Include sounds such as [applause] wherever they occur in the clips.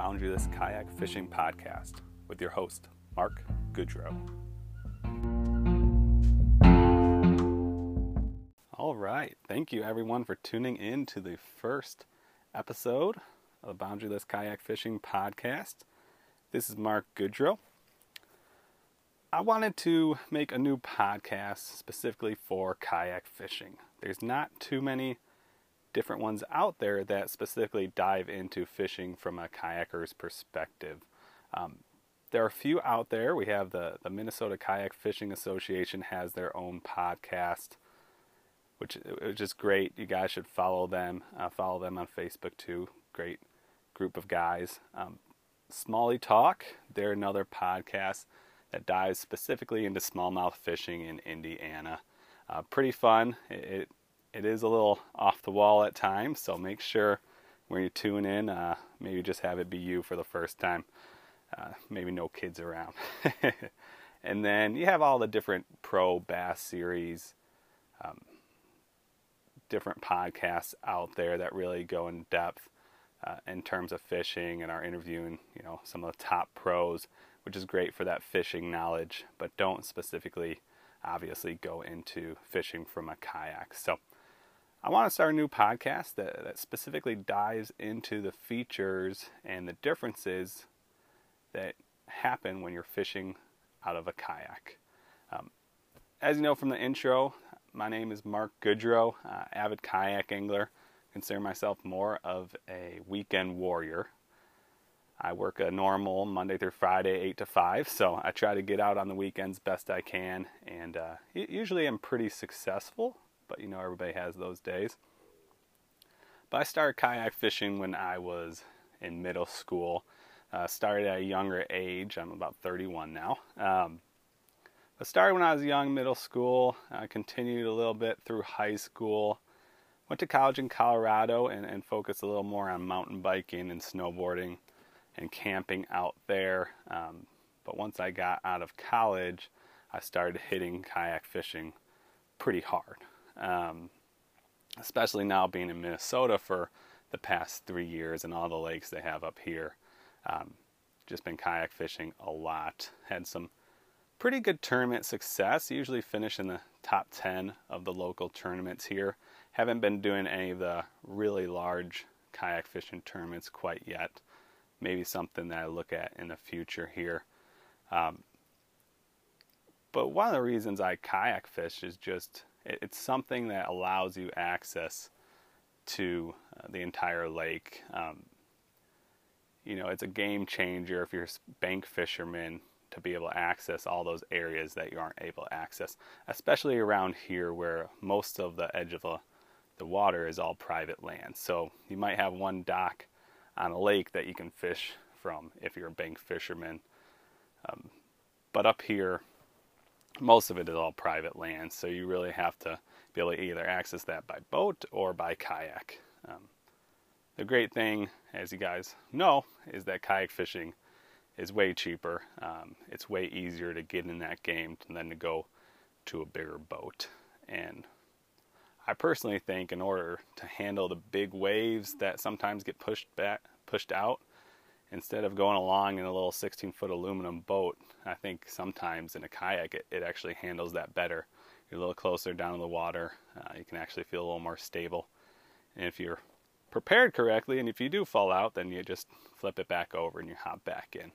Boundaryless Kayak Fishing Podcast with your host, Mark Goodrow. All right. Thank you, everyone, for tuning in to the first episode of the Boundaryless Kayak Fishing Podcast. This is Mark Goodrow. I wanted to make a new podcast specifically for kayak fishing. There's not too many different ones out there that specifically dive into fishing from a kayaker's perspective. Um, there are a few out there. We have the, the Minnesota Kayak Fishing Association has their own podcast, which, which is great. You guys should follow them. Uh, follow them on Facebook too. Great group of guys. Um, Smalley Talk, they're another podcast that dives specifically into smallmouth fishing in Indiana. Uh, pretty fun. It, it it is a little off the wall at times, so make sure when you tune in, uh, maybe just have it be you for the first time. Uh, maybe no kids around. [laughs] and then you have all the different pro bass series, um, different podcasts out there that really go in depth uh, in terms of fishing and are interviewing, you know, some of the top pros, which is great for that fishing knowledge, but don't specifically, obviously, go into fishing from a kayak. So I want to start a new podcast that, that specifically dives into the features and the differences that happen when you're fishing out of a kayak. Um, as you know from the intro, my name is Mark Goodrow, uh, avid kayak angler. Consider myself more of a weekend warrior. I work a normal Monday through Friday, 8 to 5, so I try to get out on the weekends best I can, and uh, usually I'm pretty successful but you know, everybody has those days. But I started kayak fishing when I was in middle school. Uh, started at a younger age. I'm about 31 now. Um, I started when I was young, middle school. I continued a little bit through high school. Went to college in Colorado and, and focused a little more on mountain biking and snowboarding and camping out there. Um, but once I got out of college, I started hitting kayak fishing pretty hard um, especially now being in Minnesota for the past three years and all the lakes they have up here. Um, just been kayak fishing a lot. Had some pretty good tournament success. Usually finish in the top 10 of the local tournaments here. Haven't been doing any of the really large kayak fishing tournaments quite yet. Maybe something that I look at in the future here. Um, but one of the reasons I kayak fish is just it's something that allows you access to uh, the entire lake. Um, you know, it's a game changer if you're a bank fisherman to be able to access all those areas that you aren't able to access, especially around here where most of the edge of the, the water is all private land. So you might have one dock on a lake that you can fish from if you're a bank fisherman. Um, but up here, most of it is all private land, so you really have to be able to either access that by boat or by kayak. Um, the great thing, as you guys know, is that kayak fishing is way cheaper. Um, it's way easier to get in that game than to go to a bigger boat. And I personally think, in order to handle the big waves that sometimes get pushed back, pushed out, instead of going along in a little 16 foot aluminum boat, I think sometimes in a kayak it, it actually handles that better. You're a little closer down to the water, uh, you can actually feel a little more stable. And if you're prepared correctly, and if you do fall out, then you just flip it back over and you hop back in.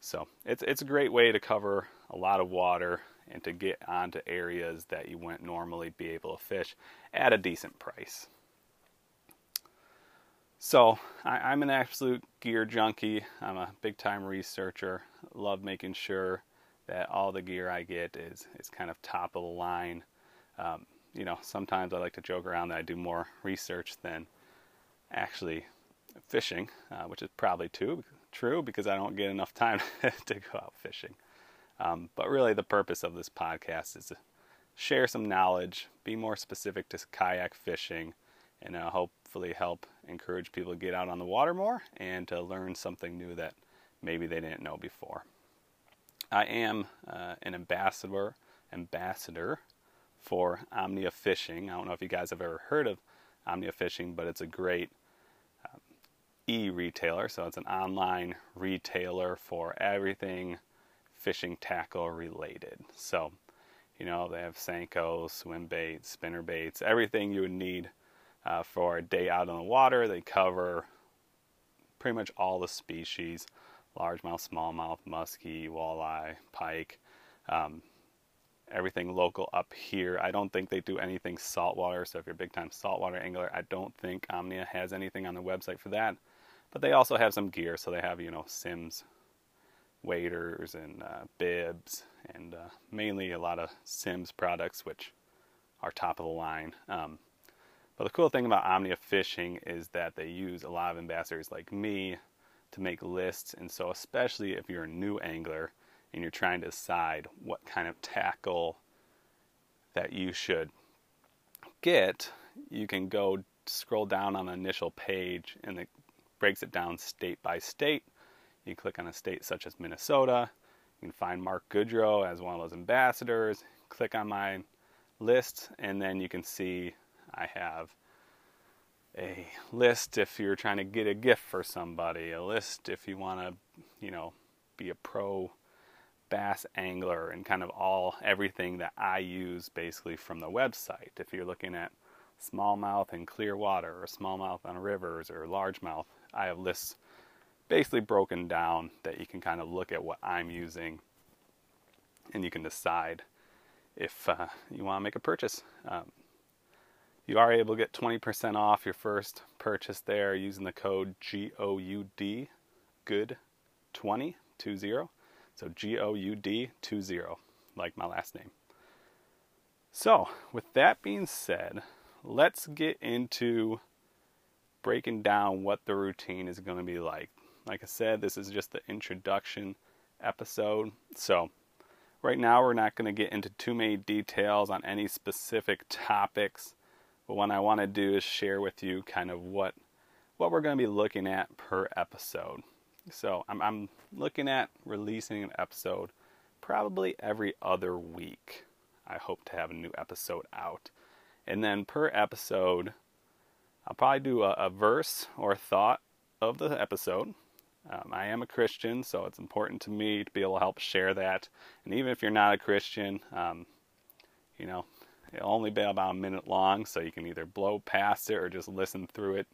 So it's it's a great way to cover a lot of water and to get onto areas that you wouldn't normally be able to fish at a decent price. So I, am an absolute gear junkie. I'm a big time researcher. Love making sure that all the gear I get is is kind of top of the line. Um, you know, sometimes I like to joke around that I do more research than actually fishing, uh, which is probably too true because I don't get enough time [laughs] to go out fishing. Um, but really, the purpose of this podcast is to share some knowledge, be more specific to kayak fishing, and uh, hopefully help encourage people to get out on the water more and to learn something new that maybe they didn't know before. I am uh, an ambassador ambassador for Omnia Fishing. I don't know if you guys have ever heard of Omnia Fishing, but it's a great um, e retailer, so it's an online retailer for everything fishing tackle related. So, you know, they have Senko, swim baits, spinner baits, everything you would need uh, for a day out on the water. They cover pretty much all the species largemouth, smallmouth, muskie, walleye, pike. Um, everything local up here. I don't think they do anything saltwater. So if you're a big time saltwater angler, I don't think Omnia has anything on the website for that. But they also have some gear. So they have, you know, Simms waders and uh, bibs and uh, mainly a lot of Simms products, which are top of the line. Um, but the cool thing about Omnia Fishing is that they use a lot of ambassadors like me to make lists. And so, especially if you're a new angler, and you're trying to decide what kind of tackle that you should get, you can go scroll down on the initial page and it breaks it down state by state. You click on a state such as Minnesota. You can find Mark Goodrow as one of those ambassadors. Click on my list, and then you can see I have a list if you're trying to get a gift for somebody, a list if you want to, you know, be a pro bass angler and kind of all everything that I use basically from the website. If you're looking at smallmouth in clear water or smallmouth on rivers or largemouth, I have lists basically broken down that you can kind of look at what I'm using and you can decide if uh, you want to make a purchase. Um, you are able to get 20% off your first purchase there using the code GOUD, good 20, 20. So G O U D 20, like my last name. So, with that being said, let's get into breaking down what the routine is going to be like. Like I said, this is just the introduction episode. So, right now we're not going to get into too many details on any specific topics, but what I want to do is share with you kind of what what we're going to be looking at per episode. So I'm, I'm looking at releasing an episode probably every other week. I hope to have a new episode out. And then per episode, I'll probably do a, a verse or a thought of the episode. Um, I am a Christian, so it's important to me to be able to help share that. And even if you're not a Christian, um, you know, it'll only be about a minute long, so you can either blow past it or just listen through it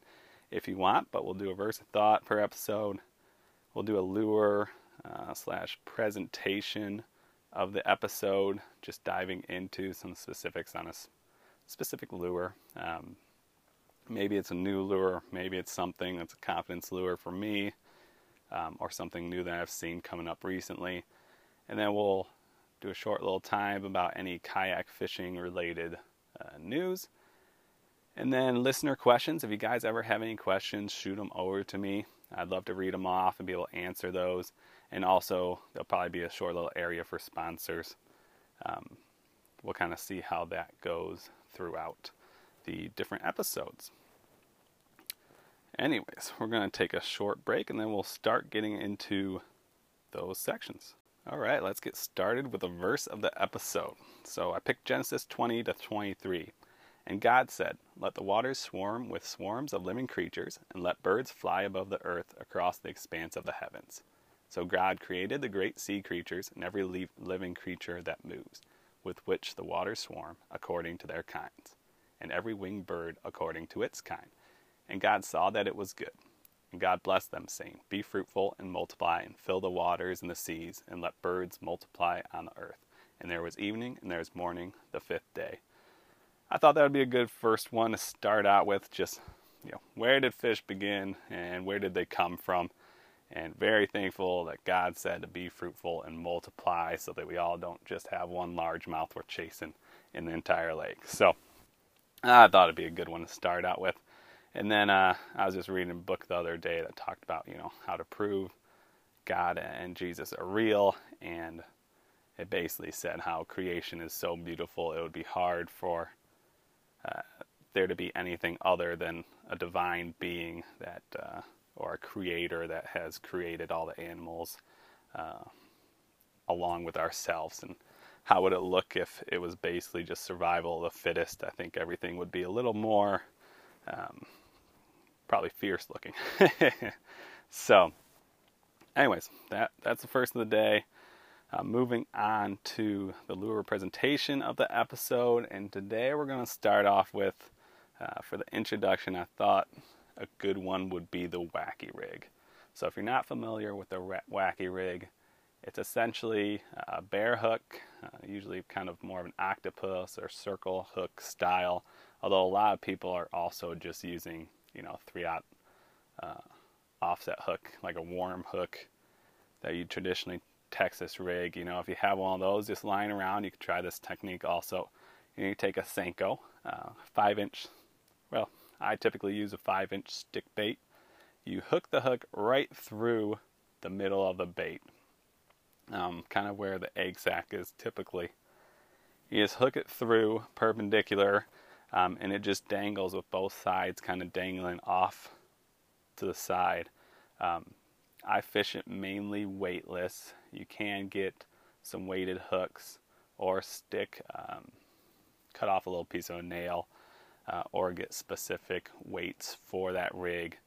if you want. But we'll do a verse of thought per episode. We'll do a lure uh, slash presentation of the episode, just diving into some specifics on a specific lure. Um, maybe it's a new lure, maybe it's something that's a confidence lure for me, um, or something new that I've seen coming up recently. And then we'll do a short little time about any kayak fishing related uh, news. And then listener questions. If you guys ever have any questions, shoot them over to me. I'd love to read them off and be able to answer those. And also, there'll probably be a short little area for sponsors. Um, we'll kind of see how that goes throughout the different episodes. Anyways, we're going to take a short break and then we'll start getting into those sections. All right, let's get started with the verse of the episode. So I picked Genesis 20 to 23. And God said, Let the waters swarm with swarms of living creatures, and let birds fly above the earth across the expanse of the heavens. So God created the great sea creatures and every living creature that moves, with which the waters swarm, according to their kinds, and every winged bird according to its kind. And God saw that it was good. And God blessed them, saying, Be fruitful and multiply, and fill the waters and the seas, and let birds multiply on the earth. And there was evening, and there was morning, the fifth day. I thought that would be a good first one to start out with. Just, you know, where did fish begin and where did they come from? And very thankful that God said to be fruitful and multiply so that we all don't just have one largemouth we're chasing in the entire lake. So I thought it'd be a good one to start out with. And then uh, I was just reading a book the other day that talked about, you know, how to prove God and Jesus are real. And it basically said how creation is so beautiful, it would be hard for uh, there to be anything other than a divine being that, uh, or a creator that has created all the animals uh, along with ourselves. And how would it look if it was basically just survival of the fittest? I think everything would be a little more um, probably fierce looking. [laughs] so, anyways, that that's the first of the day. Uh, moving on to the lure presentation of the episode, and today we're going to start off with, uh, for the introduction, I thought a good one would be the wacky rig. So if you're not familiar with the wacky rig, it's essentially a bare hook, uh, usually kind of more of an octopus or circle hook style. Although a lot of people are also just using, you know, three aught uh, offset hook, like a worm hook that you traditionally Texas rig. You know, if you have one of those just lying around, you can try this technique also. You, know, you take a Senko, uh, five inch. Well, I typically use a five inch stick bait. You hook the hook right through the middle of the bait, um, kind of where the egg sac is typically. You just hook it through perpendicular, um, and it just dangles with both sides kind of dangling off to the side. Um, I fish it mainly weightless. You can get some weighted hooks or stick, um, cut off a little piece of a nail, uh, or get specific weights for that rig.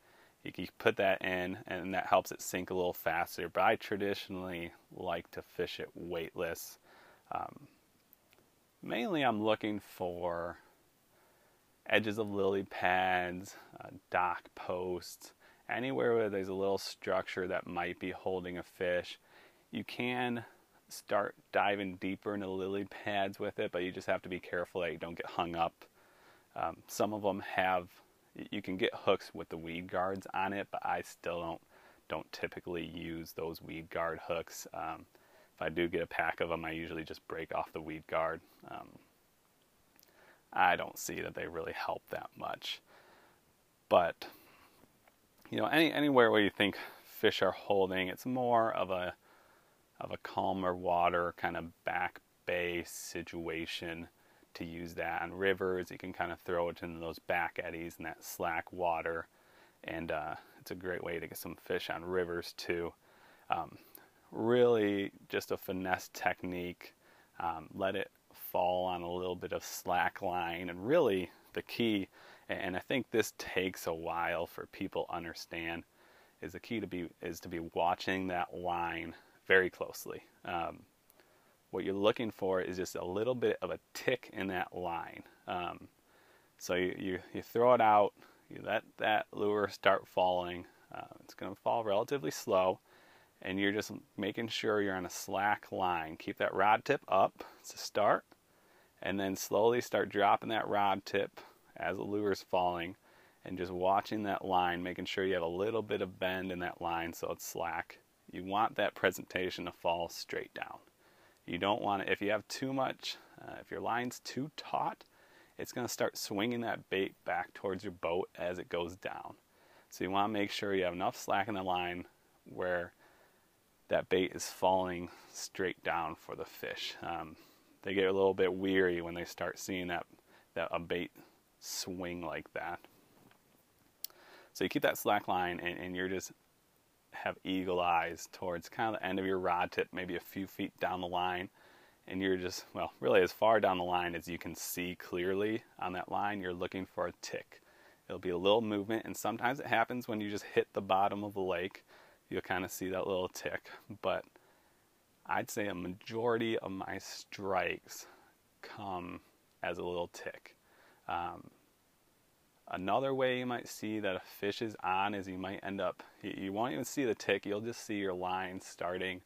You can put that in, and that helps it sink a little faster. But I traditionally like to fish it weightless. Um, mainly, I'm looking for edges of lily pads, uh, dock posts, anywhere where there's a little structure that might be holding a fish. You can start diving deeper into lily pads with it, but you just have to be careful that you don't get hung up. Um, some of them have, you can get hooks with the weed guards on it, but I still don't don't typically use those weed guard hooks. Um, if I do get a pack of them, I usually just break off the weed guard. Um, I don't see that they really help that much. But you know, any anywhere where you think fish are holding, it's more of a of a calmer water kind of back bay situation to use that on rivers. You can kind of throw it into those back eddies and that slack water, and uh, it's a great way to get some fish on rivers too. Um, really, just a finesse technique. Um, let it fall on a little bit of slack line, and really the key and I think this takes a while for people understand is the key to be is to be watching that line very closely. Um, what you're looking for is just a little bit of a tick in that line. Um, so you, you, you, throw it out, you let that lure start falling. Uh, it's going to fall relatively slow, and you're just making sure you're on a slack line. Keep that rod tip up to start, and then slowly start dropping that rod tip as the lure is falling and just watching that line, making sure you have a little bit of bend in that line so it's slack. You want that presentation to fall straight down. You don't want it, if you have too much, uh, if your line's too taut, it's going to start swinging that bait back towards your boat as it goes down. So you want to make sure you have enough slack in the line where that bait is falling straight down for the fish. Um, they get a little bit weary when they start seeing that, that a bait swing like that. So you keep that slack line and, and you're just have eagle eyes towards kind of the end of your rod tip, maybe a few feet down the line. And you're just, well, really as far down the line as you can see clearly on that line, you're looking for a tick. It'll be a little movement, and sometimes it happens when you just hit the bottom of the lake. You'll kind of see that little tick. But I'd say a majority of my strikes come as a little tick. Um, another way you might see that a fish is on is you might end up, you, you won't even see the tick, you'll just see your line starting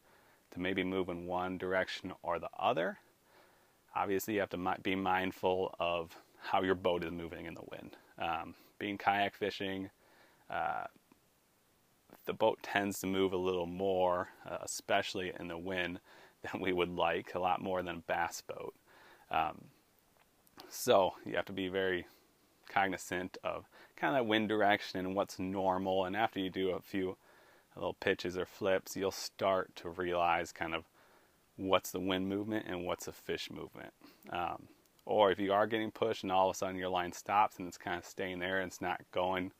to maybe move in one direction or the other. Obviously, you have to be mindful of how your boat is moving in the wind. Um, being kayak fishing, uh, the boat tends to move a little more, uh, especially in the wind, [laughs] than we would like, a lot more than a bass boat. Um, so you have to be very cognizant of kind of wind direction and what's normal. And after you do a few little pitches or flips, you'll start to realize kind of what's the wind movement and what's the fish movement. Um, or if you are getting pushed and all of a sudden your line stops and it's kind of staying there and it's not going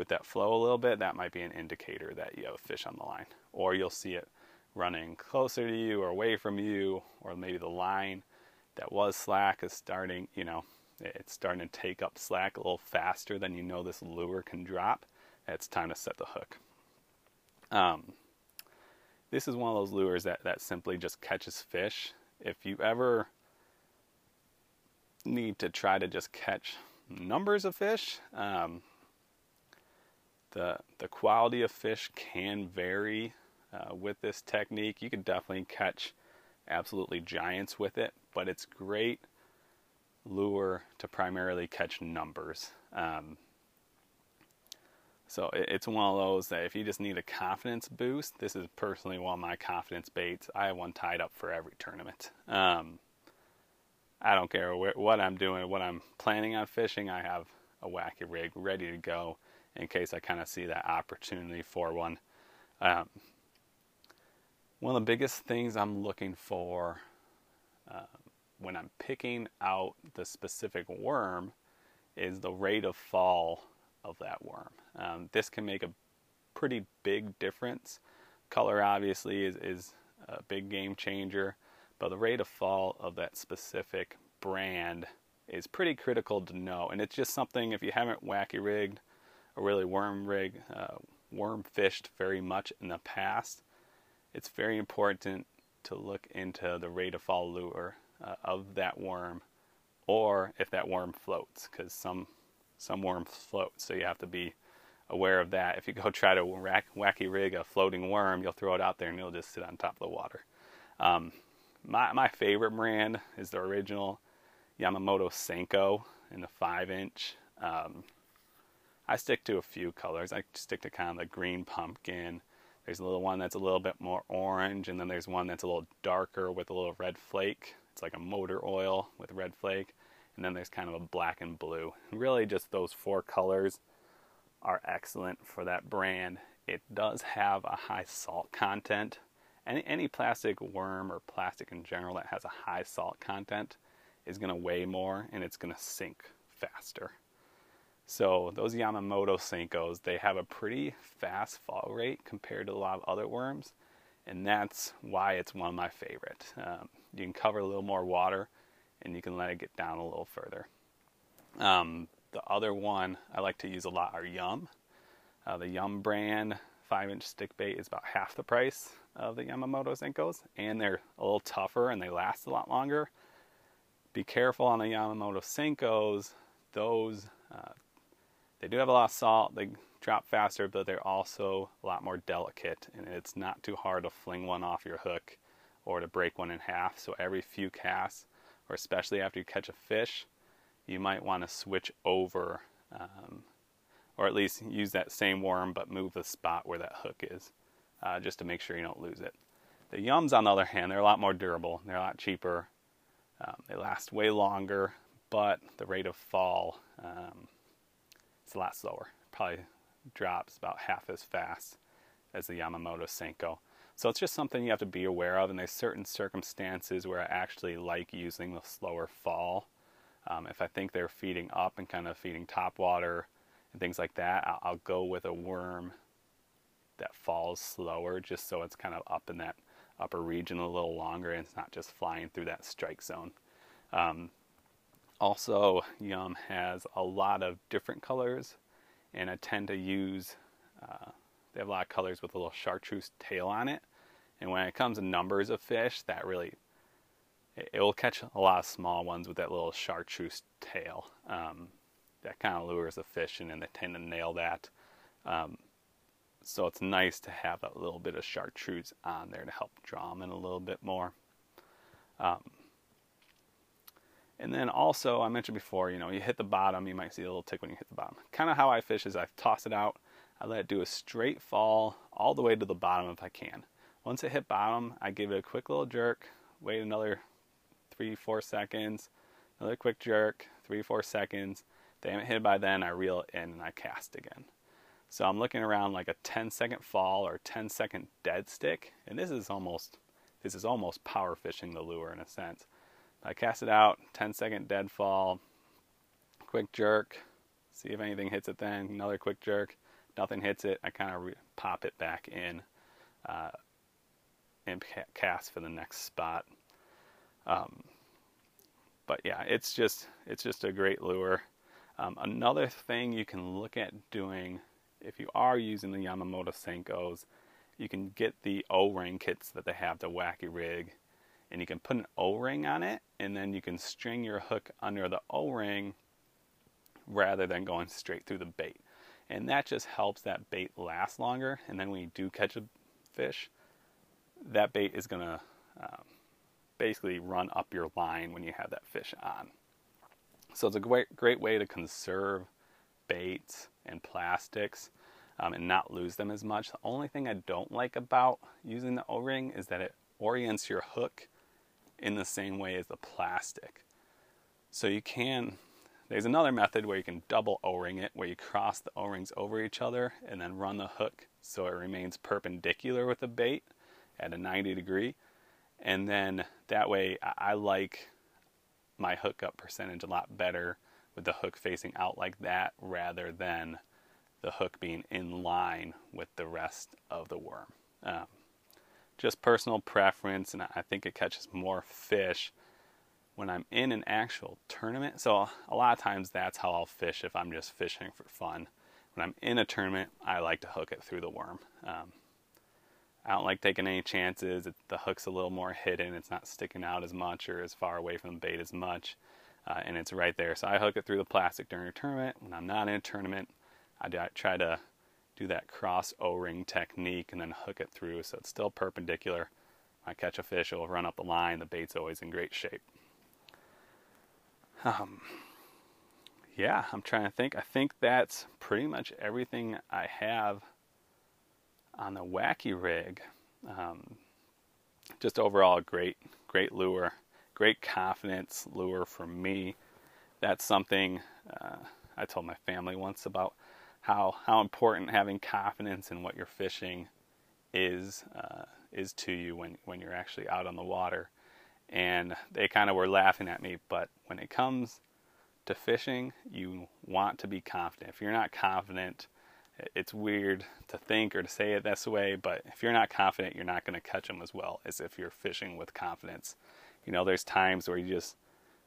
with that flow a little bit, that might be an indicator that you have a fish on the line. Or you'll see it running closer to you or away from you, or maybe the line that was slack is starting, you know, it's starting to take up slack a little faster than you know this lure can drop, it's time to set the hook. Um, this is one of those lures that, that simply just catches fish. If you ever need to try to just catch numbers of fish, um, the the quality of fish can vary uh, with this technique. You can definitely catch absolutely giants with it, but it's great lure to primarily catch numbers. Um, so it's one of those that if you just need a confidence boost, this is personally one of my confidence baits. I have one tied up for every tournament. Um, I don't care what I'm doing, what I'm planning on fishing. I have a wacky rig ready to go in case I kind of see that opportunity for one. Um, one of the biggest things I'm looking for uh, when I'm picking out the specific worm is the rate of fall of that worm. Um, this can make a pretty big difference. Color obviously is, is a big game changer, but the rate of fall of that specific brand is pretty critical to know. And it's just something if you haven't wacky rigged really worm rig, uh, worm fished very much in the past, it's very important to look into the rate of fall lure uh, of that worm or if that worm floats because some some worms float. So you have to be aware of that. If you go try to rack, wacky rig a floating worm you'll throw it out there and it'll just sit on top of the water. Um, my, my favorite brand is the original Yamamoto Senko in the 5 inch. Um, I stick to a few colors I stick to kind of the green pumpkin there's a little one that's a little bit more orange, and then there's one that's a little darker with a little red flake. It's like a motor oil with red flake. And then there's kind of a black and blue. Really, just those four colors are excellent for that brand. It does have a high salt content. Any, any plastic worm or plastic in general that has a high salt content is going to weigh more and it's going to sink faster. So those Yamamoto Senkos, they have a pretty fast fall rate compared to a lot of other worms, and that's why it's one of my favorite. Um, you can cover a little more water, and you can let it get down a little further. Um, the other one I like to use a lot are Yum. Uh, the Yum brand 5-inch stick bait is about half the price of the Yamamoto Senkos, and they're a little tougher and they last a lot longer. Be careful on the Yamamoto Senkos; those uh, they do have a lot of salt. They drop faster, but they're also a lot more delicate, and it's not too hard to fling one off your hook or to break one in half. So every few casts, or especially after you catch a fish, you might want to switch over, um, or at least use that same worm, but move the spot where that hook is, uh, just to make sure you don't lose it. The yums, on the other hand, they're a lot more durable. They're a lot cheaper. Um, they last way longer, but the rate of fall um, it's a lot slower. Probably drops about half as fast as the Yamamoto Senko. So it's just something you have to be aware of, and there's certain circumstances where I actually like using the slower fall. Um, if I think they're feeding up and kind of feeding top water and things like that, I'll, I'll, go with a worm that falls slower just so it's kind of up in that upper region a little longer and it's not just flying through that strike zone. Um, also, Yum has a lot of different colors, and I tend to use, uh, they have a lot of colors with a little chartreuse tail on it. And when it comes to numbers of fish, that really, it, it will catch a lot of small ones with that little chartreuse tail. Um, that kind of lures the fish in, and they tend to nail that. Um, so it's nice to have a little bit of chartreuse on there to help draw them in a little bit more. Um, and then also, I mentioned before, you know, you hit the bottom, you might see a little tick when you hit the bottom. Kind of how I fish is I toss it out, I let it do a straight fall all the way to the bottom if I can. Once it hit bottom, I give it a quick little jerk, wait another three, four seconds, another quick jerk, three, four seconds. They haven't hit it by then, I reel it in and I cast again. So I'm looking around like a 10 second fall or 10 second dead stick, and this is almost this is almost power fishing the lure in a sense. I cast it out, 10 second dead fall, quick jerk, see if anything hits it then, another quick jerk, nothing hits it, I kind of re- pop it back in uh, and ca- cast for the next spot. Um, but yeah, it's just it's just a great lure. Um, another thing you can look at doing if you are using the Yamamoto Senkos, you can get the O-ring kits that they have, the Wacky Rig, and you can put an O-ring on it, and then you can string your hook under the O-ring rather than going straight through the bait. And that just helps that bait last longer. And then when you do catch a fish, that bait is going to um, basically run up your line when you have that fish on. So it's a great, great way to conserve baits and plastics um, and not lose them as much. The only thing I don't like about using the O-ring is that it orients your hook in the same way as the plastic. So you can, there's another method where you can double O-ring it, where you cross the O-rings over each other and then run the hook so it remains perpendicular with the bait at a 90 degree. And then that way I like my hookup percentage a lot better with the hook facing out like that rather than the hook being in line with the rest of the worm. Um, just personal preference, and I think it catches more fish when I'm in an actual tournament. So, a lot of times that's how I'll fish if I'm just fishing for fun. When I'm in a tournament, I like to hook it through the worm. Um, I don't like taking any chances. The hook's a little more hidden. It's not sticking out as much or as far away from the bait as much. Uh, and it's right there. So I hook it through the plastic during a tournament. When I'm not in a tournament, I, do, I try to do that cross O-ring technique and then hook it through so it's still perpendicular. I catch a fish, it'll run up the line. The bait's always in great shape. Um, yeah, I'm trying to think. I think that's pretty much everything I have on the wacky rig. Um, just overall, great, great lure, great confidence lure for me. That's something uh, I told my family once about how how important having confidence in what you're fishing is uh, is to you when when you're actually out on the water. And they kind of were laughing at me, but when it comes to fishing, you want to be confident. If you're not confident, it's weird to think or to say it this way, but if you're not confident, you're not going to catch them as well as if you're fishing with confidence. You know, there's times where you just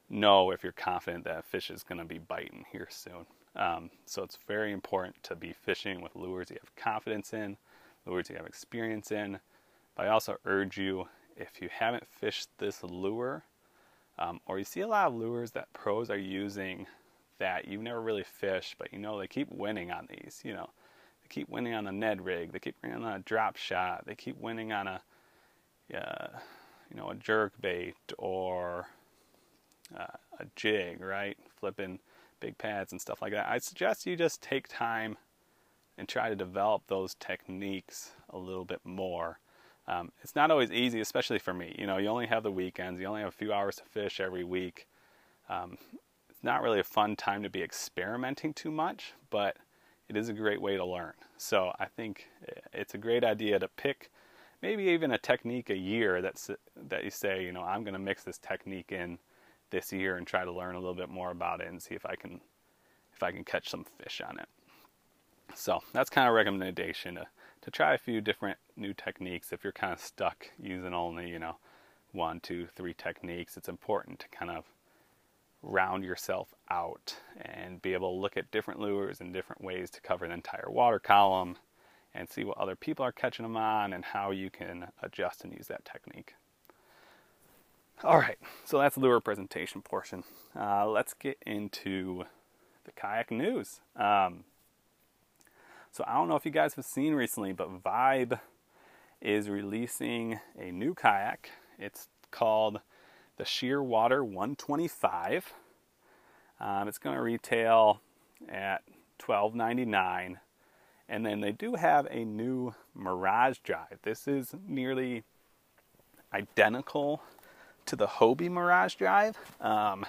know if you're confident that a fish is going to be biting here soon. Um, so it's very important to be fishing with lures you have confidence in, lures you have experience in. But I also urge you, if you haven't fished this lure, um, or you see a lot of lures that pros are using that you've never really fished, but you know they keep winning on these. You know, they keep winning on the Ned rig, they keep winning on a drop shot, they keep winning on a, uh, you know, a jerk bait or uh, a jig, right? Flipping big pads and stuff like that. I suggest you just take time and try to develop those techniques a little bit more. Um, it's not always easy, especially for me. You know, you only have the weekends, you only have a few hours to fish every week. Um, it's not really a fun time to be experimenting too much, but it is a great way to learn. So I think it's a great idea to pick maybe even a technique a year that's that you say, you know, I'm going to mix this technique in this year and try to learn a little bit more about it and see if I can if I can catch some fish on it. So that's kind of a recommendation to, to try a few different new techniques. If you're kind of stuck using only, you know, one, two, three techniques, it's important to kind of round yourself out and be able to look at different lures and different ways to cover the entire water column and see what other people are catching them on and how you can adjust and use that technique. All right, so that's the lure presentation portion. Uh, let's get into the kayak news. Um, so I don't know if you guys have seen recently, but Vibe is releasing a new kayak. It's called the Shearwater 125. Um, it's going to retail at $12.99. And then they do have a new Mirage Drive. This is nearly identical to the Hobie Mirage Drive. Um,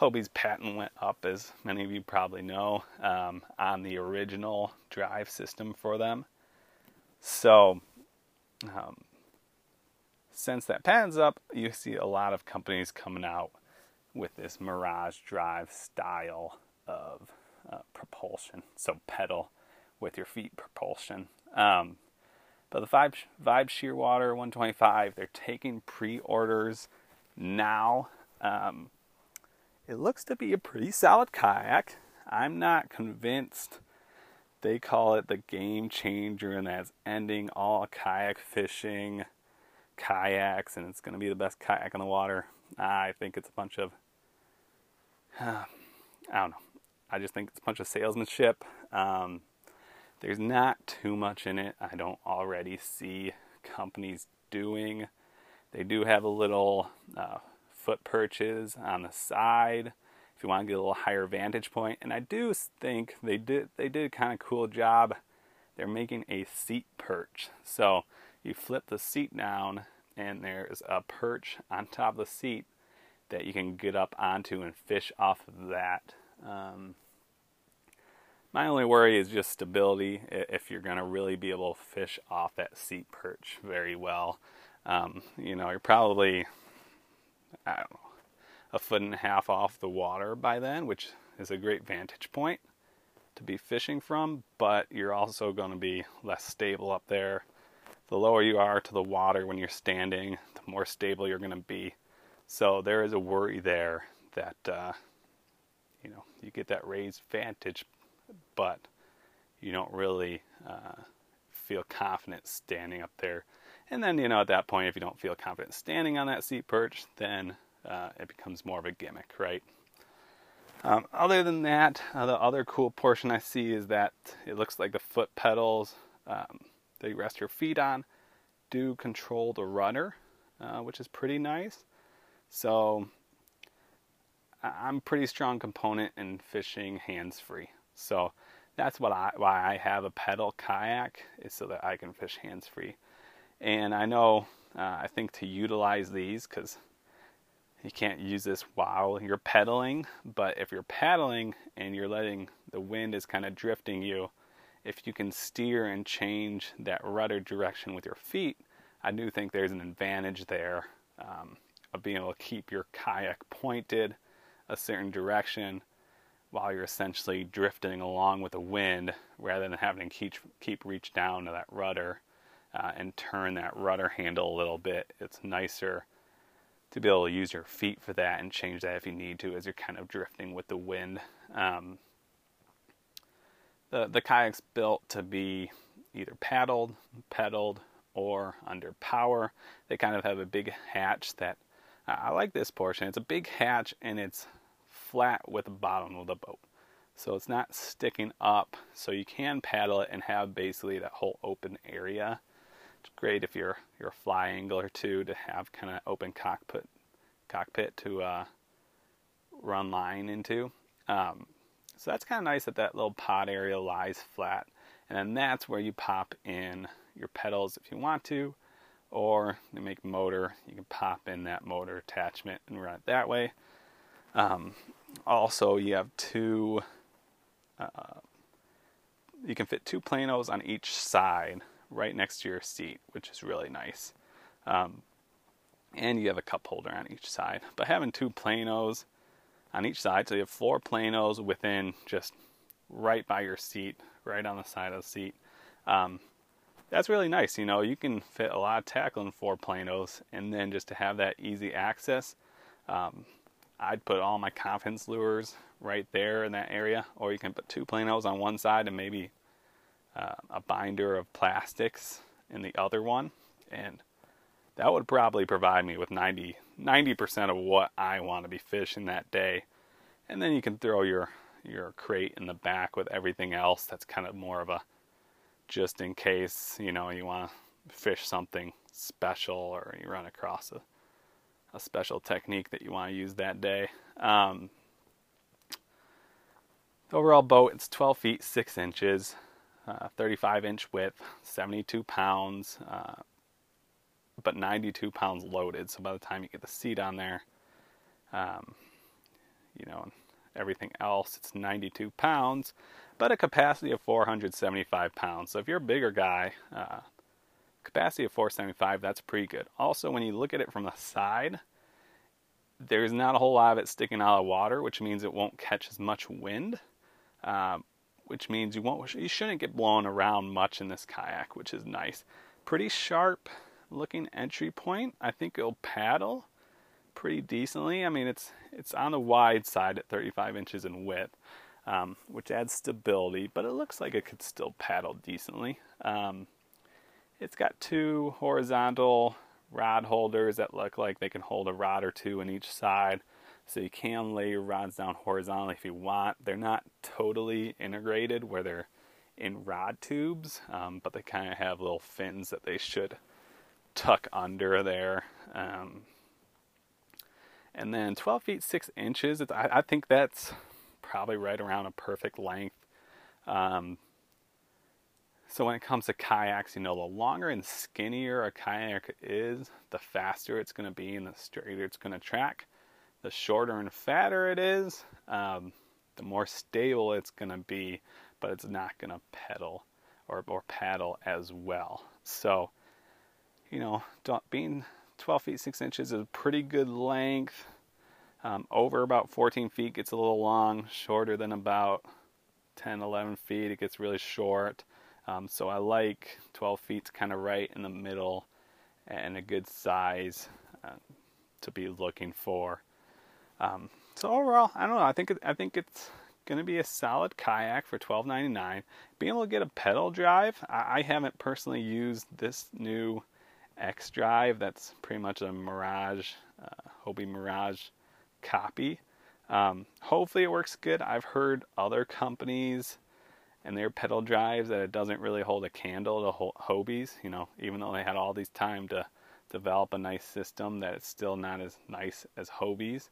Hobie's patent went up, as many of you probably know, um, on the original drive system for them. So, um, since that patent's up, you see a lot of companies coming out with this Mirage Drive style of uh, propulsion. So, pedal with your feet propulsion. Um, but the Vibe, Vibe Shearwater 125, they're taking pre orders now. Um, it looks to be a pretty solid kayak. I'm not convinced they call it the game changer and that's ending all kayak fishing kayaks and it's going to be the best kayak on the water. I think it's a bunch of, uh, [sighs] I don't know. I just think it's a bunch of salesmanship. Um, there's not too much in it. I don't already see companies doing. They do have a little uh, foot perches on the side if you want to get a little higher vantage point. And I do think they did they did a kind of cool job. They're making a seat perch. So you flip the seat down and there's a perch on top of the seat that you can get up onto and fish off of that. Um, my only worry is just stability if you're going to really be able to fish off that seat perch very well. Um, you know, you're probably, I don't know, a foot and a half off the water by then, which is a great vantage point to be fishing from, but you're also going to be less stable up there. The lower you are to the water when you're standing, the more stable you're going to be. So there is a worry there that, uh, you know, you get that raised vantage but you don't really uh, feel confident standing up there. And then, you know, at that point, if you don't feel confident standing on that seat perch, then uh, it becomes more of a gimmick, right? Um, other than that, uh, the other cool portion I see is that it looks like the foot pedals um, that you rest your feet on do control the rudder, uh, which is pretty nice. So I'm pretty strong component in fishing hands free. So that's what I why I have a pedal kayak is so that I can fish hands free. And I know uh, I think to utilize these because you can't use this while you're pedaling, but if you're paddling and you're letting the wind is kind of drifting you, if you can steer and change that rudder direction with your feet, I do think there's an advantage there um, of being able to keep your kayak pointed a certain direction while you're essentially drifting along with the wind rather than having to keep, keep reach down to that rudder uh, and turn that rudder handle a little bit. It's nicer to be able to use your feet for that and change that if you need to as you're kind of drifting with the wind. Um, the, the kayak's built to be either paddled, pedaled, or under power. They kind of have a big hatch that I like this portion. It's a big hatch and it's flat with the bottom of the boat. So it's not sticking up, so you can paddle it and have basically that whole open area. It's great if you're you're a fly angler too to have kind of open cockpit cockpit to uh, run line into. Um, so that's kind of nice that that little pod area lies flat, and then that's where you pop in your pedals if you want to, or you make motor. You can pop in that motor attachment and run it that way. Um, also, you have two, uh, you can fit two planos on each side right next to your seat, which is really nice. Um, and you have a cup holder on each side. But having two planos on each side, so you have four planos within just right by your seat, right on the side of the seat. Um, that's really nice. You know, you can fit a lot of tackle in four planos, and then just to have that easy access. Um, I'd put all my confidence lures right there in that area, or you can put two planos on one side and maybe uh, a binder of plastics in the other one, and that would probably provide me with 90 percent of what I want to be fishing that day. And then you can throw your your crate in the back with everything else. That's kind of more of a just in case you know you want to fish something special or you run across a a special technique that you want to use that day. Um, overall boat, it's 12 feet 6 inches, uh, 35 inch width, 72 pounds, uh, but 92 pounds loaded. So by the time you get the seat on there, um, you know, everything else, it's 92 pounds, but a capacity of 475 pounds. So if you're a bigger guy, uh, capacity of 475, that's pretty good. Also, when you look at it from the side, there's not a whole lot of it sticking out of water, which means it won't catch as much wind, uh, which means you won't you shouldn't get blown around much in this kayak, which is nice. Pretty sharp looking entry point. I think it'll paddle pretty decently. I mean, it's it's on the wide side at 35 inches in width, um, which adds stability, but it looks like it could still paddle decently. Um, it's got two horizontal rod holders that look like they can hold a rod or two in each side. So you can lay your rods down horizontally if you want. They're not totally integrated where they're in rod tubes, um, but they kind of have little fins that they should tuck under there. Um, and then 12 feet 6 inches, I, I, think that's probably right around a perfect length. Um, so when it comes to kayaks, you know, the longer and skinnier a kayak is, the faster it's going to be and the straighter it's going to track. The shorter and fatter it is, um, the more stable it's going to be, but it's not going to pedal or, or paddle as well. So, you know, being 12 feet 6 inches is a pretty good length. Um, over about 14 feet gets a little long, shorter than about 10, 11 feet, it gets really short. Um, so I like 12 feet kind of right in the middle and a good size uh, to be looking for. Um, so overall, I don't know. I think I think it's going to be a solid kayak for $12.99. Being able to get a pedal drive, I, I haven't personally used this new X drive. That's pretty much a Mirage, uh, Hobie Mirage copy. Um, hopefully it works good. I've heard other companies and their pedal drives that it doesn't really hold a candle to Hobies. You know, even though they had all these time to develop a nice system, that it's still not as nice as Hobies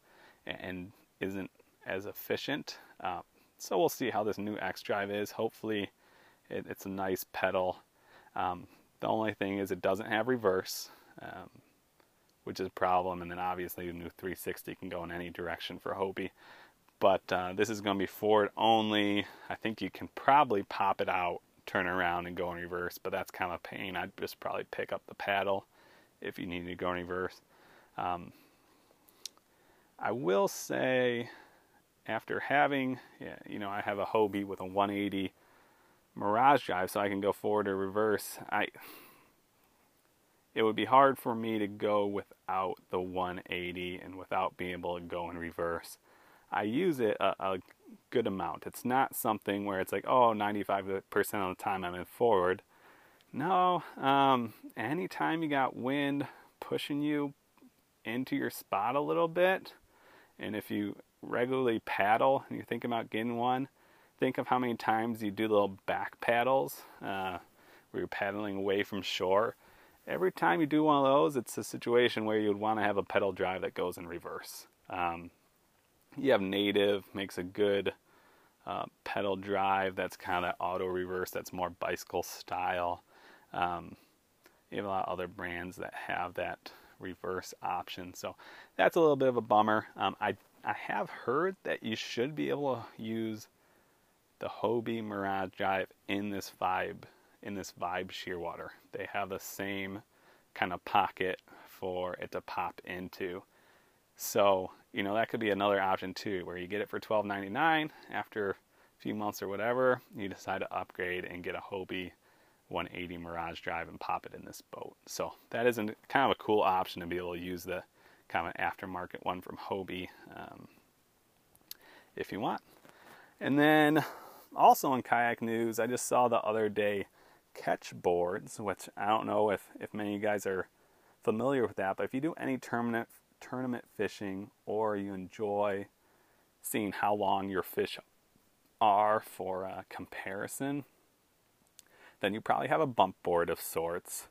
and isn't as efficient. Uh, so we'll see how this new X drive is. Hopefully, it, it's a nice pedal. Um, the only thing is it doesn't have reverse, um, which is a problem. And then obviously the new 360 can go in any direction for Hobie. But uh, this is going to be forward only. I think you can probably pop it out, turn around, and go in reverse. But that's kind of a pain. I'd just probably pick up the paddle if you need to go in reverse. Um, I will say, after having, yeah, you know, I have a Hobie with a 180 Mirage drive so I can go forward or reverse, I it would be hard for me to go without the 180 and without being able to go in reverse. I use it a, a good amount. It's not something where it's like, oh, 95% of the time I'm in forward. No, um, anytime you got wind pushing you into your spot a little bit, and if you regularly paddle and you're thinking about getting one, think of how many times you do little back paddles uh, where you're paddling away from shore. Every time you do one of those, it's a situation where you'd want to have a pedal drive that goes in reverse. Um, you have native, makes a good uh, pedal drive that's kind of auto reverse, that's more bicycle style. Um, you have a lot of other brands that have that reverse option. So that's a little bit of a bummer. Um, I I have heard that you should be able to use the Hobie Mirage Drive in this vibe in this vibe Shearwater. They have the same kind of pocket for it to pop into. So, you know, that could be another option too, where you get it for $12.99 after a few months or whatever, you decide to upgrade and get a Hobie 180 Mirage Drive and pop it in this boat. So that is kind of a cool option to be able to use the kind of aftermarket one from Hobie um, if you want. And then also in kayak news, I just saw the other day Ketch boards, which I don't know if, if many of you guys are familiar with that, but if you do any tournament tournament fishing or you enjoy seeing how long your fish are for a comparison, then you probably have a bump board of sorts.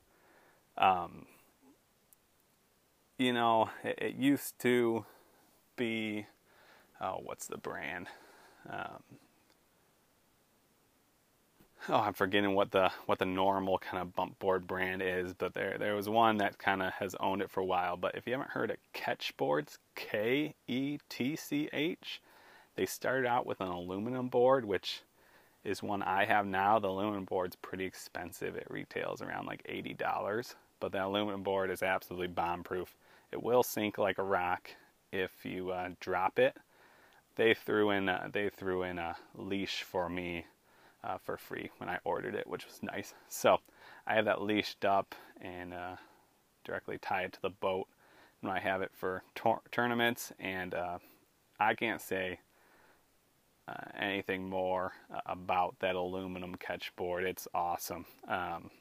Um, you know, it, it, used to be, oh, what's the brand? Um, oh, I'm forgetting what the what the normal kind of bump board brand is, but there there was one that kind of has owned it for a while. But if you haven't heard of Ketch Boards, K E T C H, they started out with an aluminum board, which is one I have now. The aluminum board's pretty expensive. It retails around like eighty dollars, but the aluminum board is absolutely bomb proof. It will sink like a rock if you uh, drop it. They threw in a, they threw in a leash for me uh, for free when I ordered it, which was nice. So I have that leashed up and uh, directly tied to the boat when I have it for tor- tournaments, and uh, I can't say uh, anything more uh, about that aluminum Ketch board. It's awesome. Um,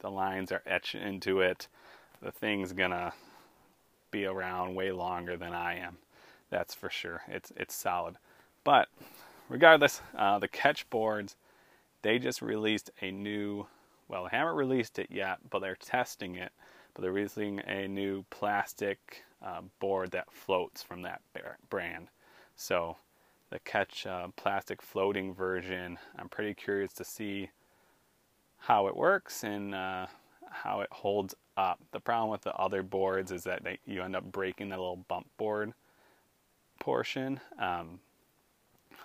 the lines are etched into it. The thing's gonna be around way longer than I am. That's for sure. It's it's solid. But regardless, uh, the Ketch boards they just released a new. Well, they haven't released it yet, but they're testing it. But they're releasing a new plastic uh, board that floats from that brand. So the Ketch uh, plastic floating version. I'm pretty curious to see how it works and uh, how it holds up. The problem with the other boards is that they, you end up breaking the little bump board portion. Um,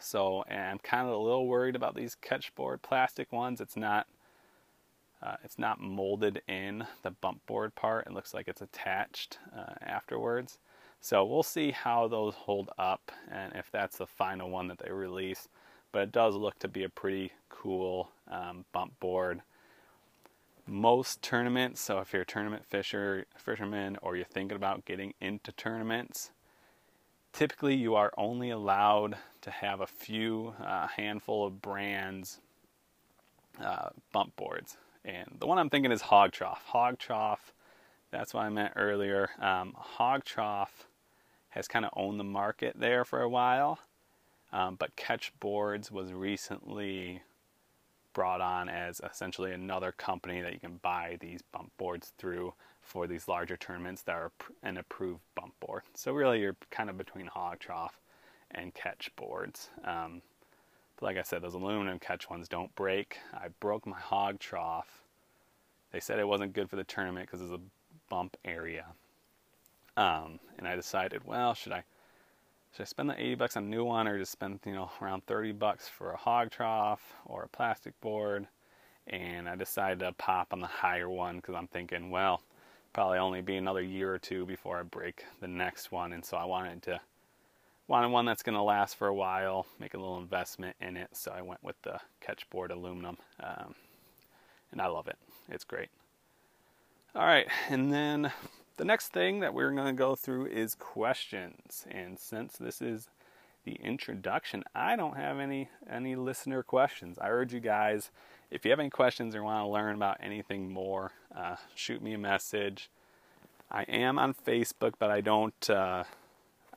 so I'm kind of a little worried about these Ketch board plastic ones. It's not uh, it's not molded in the bump board part. It looks like it's attached uh, afterwards. So we'll see how those hold up and if that's the final one that they release. But it does look to be a pretty cool um, bump board. Most tournaments, so if you're a tournament fisher, fisherman or you're thinking about getting into tournaments, typically you are only allowed to have a few uh, handful of brands uh, bump boards. And the one I'm thinking is Hawg Trough. Hawg Trough, that's what I meant earlier. Um, Hawg Trough has kind of owned the market there for a while. Um, but Ketch Boards was recently brought on as essentially another company that you can buy these bump boards through for these larger tournaments that are an approved bump board. So really, you're kind of between Hawg Trough and Ketch boards. Um, but like I said, those aluminum Ketch ones don't break. I broke my Hawg Trough. They said it wasn't good for the tournament because it's a bump area. Um, and I decided, well, should I should I spend the 80 bucks on a new one or just spend, you know, around 30 bucks for a Hawg Trough or a plastic board? And I decided to pop on the higher one because I'm thinking, well, probably only be another year or two before I break the next one. And so I wanted to wanted one that's going to last for a while, make a little investment in it. So I went with the Ketchboard aluminum, um, and I love it. It's great. All right, and then the next thing that we're going to go through is questions. And since this is the introduction, I don't have any any listener questions. I urge you guys, if you have any questions or want to learn about anything more, uh, shoot me a message. I am on Facebook, but I don't uh,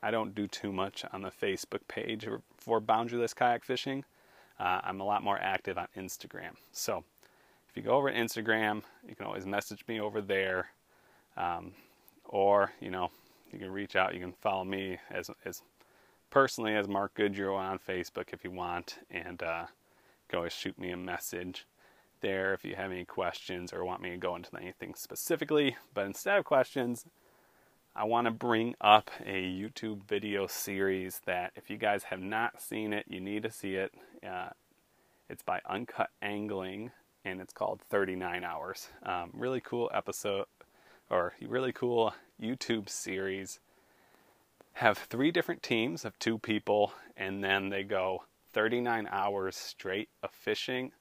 I don't do too much on the Facebook page for boundaryless kayak fishing. Uh, I'm a lot more active on Instagram. So if you go over to Instagram, you can always message me over there. Um, or you know you can reach out you can follow me as as personally as mark goodrow on facebook if you want and uh, always shoot me a message there if you have any questions or want me to go into anything specifically. But instead of questions i want to bring up a youtube video series that if you guys have not seen it you need to see it. Uh, it's by uncut angling and it's called 39 hours. Um, really cool episode or really cool YouTube series. Have three different teams of two people, and then they go 39 hours straight of fishing.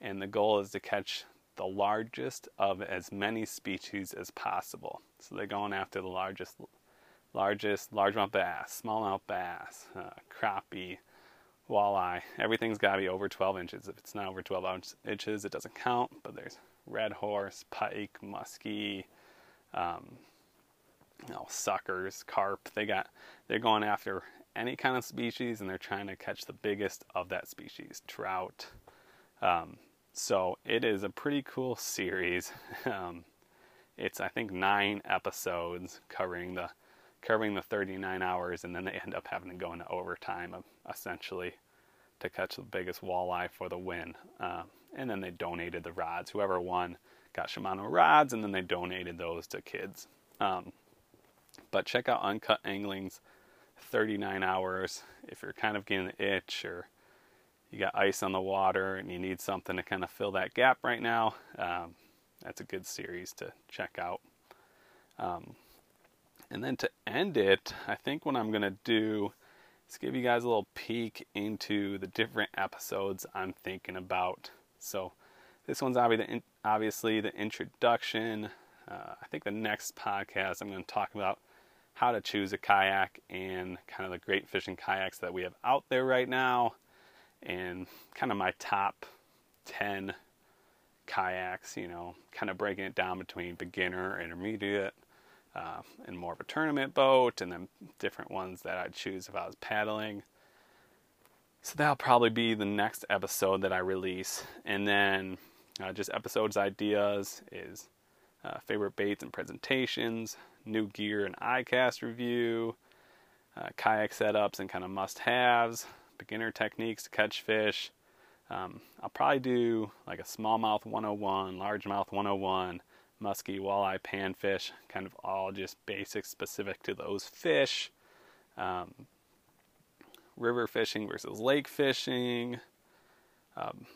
And the goal is to catch the largest of as many species as possible. So they're going after the largest, largest largemouth bass, smallmouth bass, uh, crappie, walleye. Everything's got to be over 12 inches. If it's not over 12 inches, it doesn't count. But there's red horse, pike, muskie, um, you know, suckers, carp. They got they're going after any kind of species, and they're trying to catch the biggest of that species, trout. Um, so it is a pretty cool series. [laughs] Um, it's I think nine episodes covering the covering the 39 hours, and then they end up having to go into overtime, essentially, to catch the biggest walleye for the win. Uh, and then they donated the rods. Whoever won got Shimano rods, and then they donated those to kids. Um, but check out Uncut Angling's 39 hours if you're kind of getting the itch or you got ice on the water and you need something to kind of fill that gap right now. Um, that's a good series to check out. Um, and then to end it, I think what I'm going to do is give you guys a little peek into the different episodes I'm thinking about. So, this one's obviously the introduction. Uh, I think the next podcast I'm going to talk about how to choose a kayak and kind of the great fishing kayaks that we have out there right now, and kind of my top 10 kayaks, you know, kind of breaking it down between beginner, intermediate, uh, and more of a tournament boat, and then different ones that I'd choose if I was paddling. So that'll probably be the next episode that I release. And then uh, just episodes ideas is uh, favorite baits and presentations, new gear and iCast review, uh, kayak setups and kind of must haves, beginner techniques to catch fish. Um, I'll probably do like a smallmouth 101, largemouth 101, musky, walleye, panfish, kind of all just basics specific to those fish. Um, river fishing versus lake fishing, um,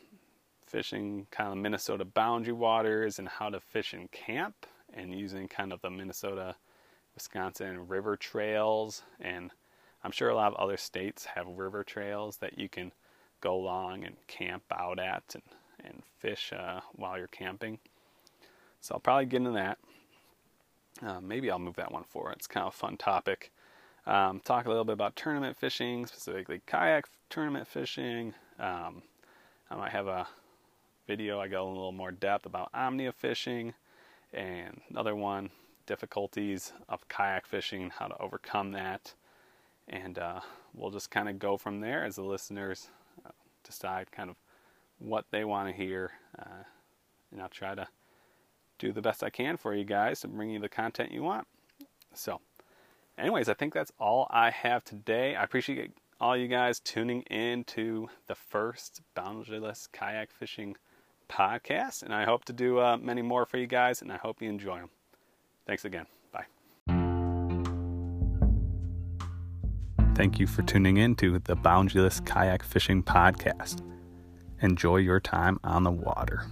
fishing kind of Minnesota boundary waters, and how to fish in camp, and using kind of the Minnesota, Wisconsin river trails. And I'm sure a lot of other states have river trails that you can go along and camp out at and, and fish uh, while you're camping. So I'll probably get into that. Uh, maybe I'll move that one forward. It's kind of a fun topic. Um, talk a little bit about tournament fishing, specifically kayak tournament fishing. Um, I might have a video I go a little more depth about omnia fishing, and another one difficulties of kayak fishing, how to overcome that, and uh, we'll just kind of go from there as the listeners uh, decide kind of what they want to hear, uh, and I'll try to do the best I can for you guys to bring you the content you want. So anyways, I think that's all I have today. I appreciate all you guys tuning in to the first Boundaryless Kayak Fishing podcast, and I hope to do uh, many more for you guys, and I hope you enjoy them. Thanks again. Bye. Thank you for tuning in to the Boundaryless Kayak Fishing podcast. Enjoy your time on the water.